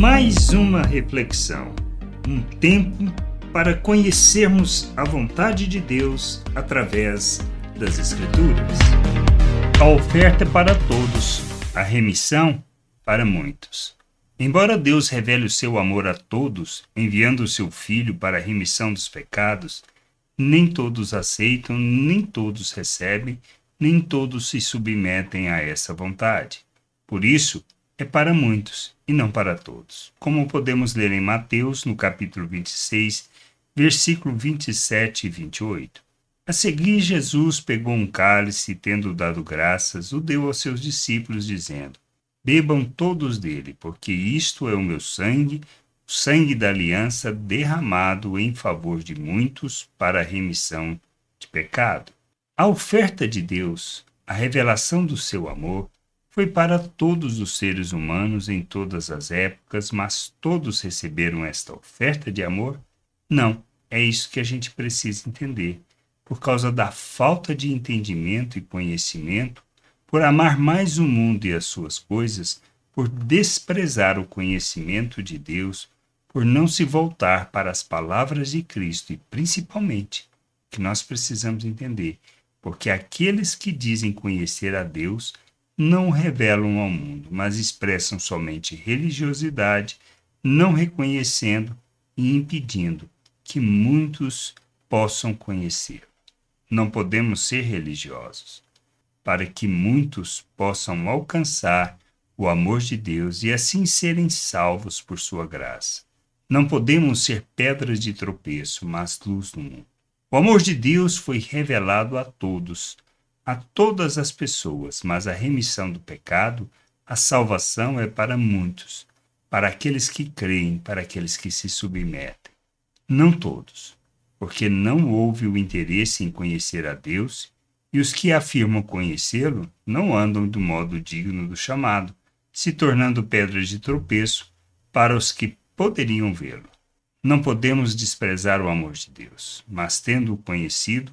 mais uma reflexão, um tempo para conhecermos a vontade de Deus através das Escrituras. A oferta é para todos, a remissão para muitos. Embora Deus revele o seu amor a todos, enviando o seu Filho para a remissão dos pecados, nem todos aceitam, nem todos recebem, nem todos se submetem a essa vontade. Por isso, é para muitos e não para todos. Como podemos ler em Mateus, no capítulo 26, versículo 27 e 28. A seguir, Jesus pegou um cálice e, tendo dado graças, o deu aos seus discípulos, dizendo: Bebam todos dele, porque isto é o meu sangue, o sangue da aliança derramado em favor de muitos para a remissão de pecado. A oferta de Deus, a revelação do seu amor, foi para todos os seres humanos em todas as épocas, mas todos receberam esta oferta de amor? Não, é isso que a gente precisa entender. Por causa da falta de entendimento e conhecimento, por amar mais o mundo e as suas coisas, por desprezar o conhecimento de Deus, por não se voltar para as palavras de Cristo e principalmente que nós precisamos entender, porque aqueles que dizem conhecer a Deus não revelam ao mundo, mas expressam somente religiosidade, não reconhecendo e impedindo que muitos possam conhecer. Não podemos ser religiosos, para que muitos possam alcançar o amor de Deus e assim serem salvos por sua graça. Não podemos ser pedras de tropeço, mas luz no mundo. O amor de Deus foi revelado a todos, a todas as pessoas, mas a remissão do pecado, a salvação é para muitos, para aqueles que creem, para aqueles que se submetem. Não todos, porque não houve o interesse em conhecer a Deus, e os que afirmam conhecê-lo não andam do modo digno do chamado, se tornando pedras de tropeço para os que poderiam vê-lo. Não podemos desprezar o amor de Deus, mas tendo-o conhecido,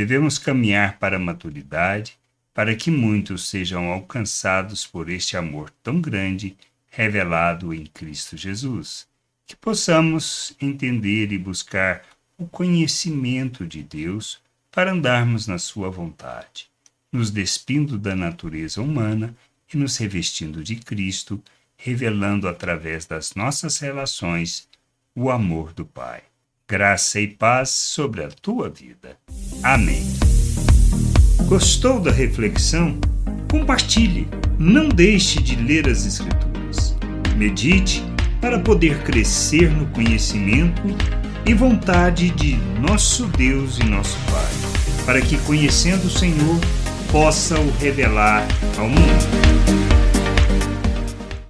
Devemos caminhar para a maturidade, para que muitos sejam alcançados por este amor tão grande revelado em Cristo Jesus. Que possamos entender e buscar o conhecimento de Deus para andarmos na Sua vontade, nos despindo da natureza humana e nos revestindo de Cristo, revelando através das nossas relações o amor do Pai graça e paz sobre a tua vida. Amém. Gostou da reflexão? Compartilhe. Não deixe de ler as Escrituras. Medite para poder crescer no conhecimento e vontade de nosso Deus e nosso Pai, para que, conhecendo o Senhor, possa o revelar ao mundo.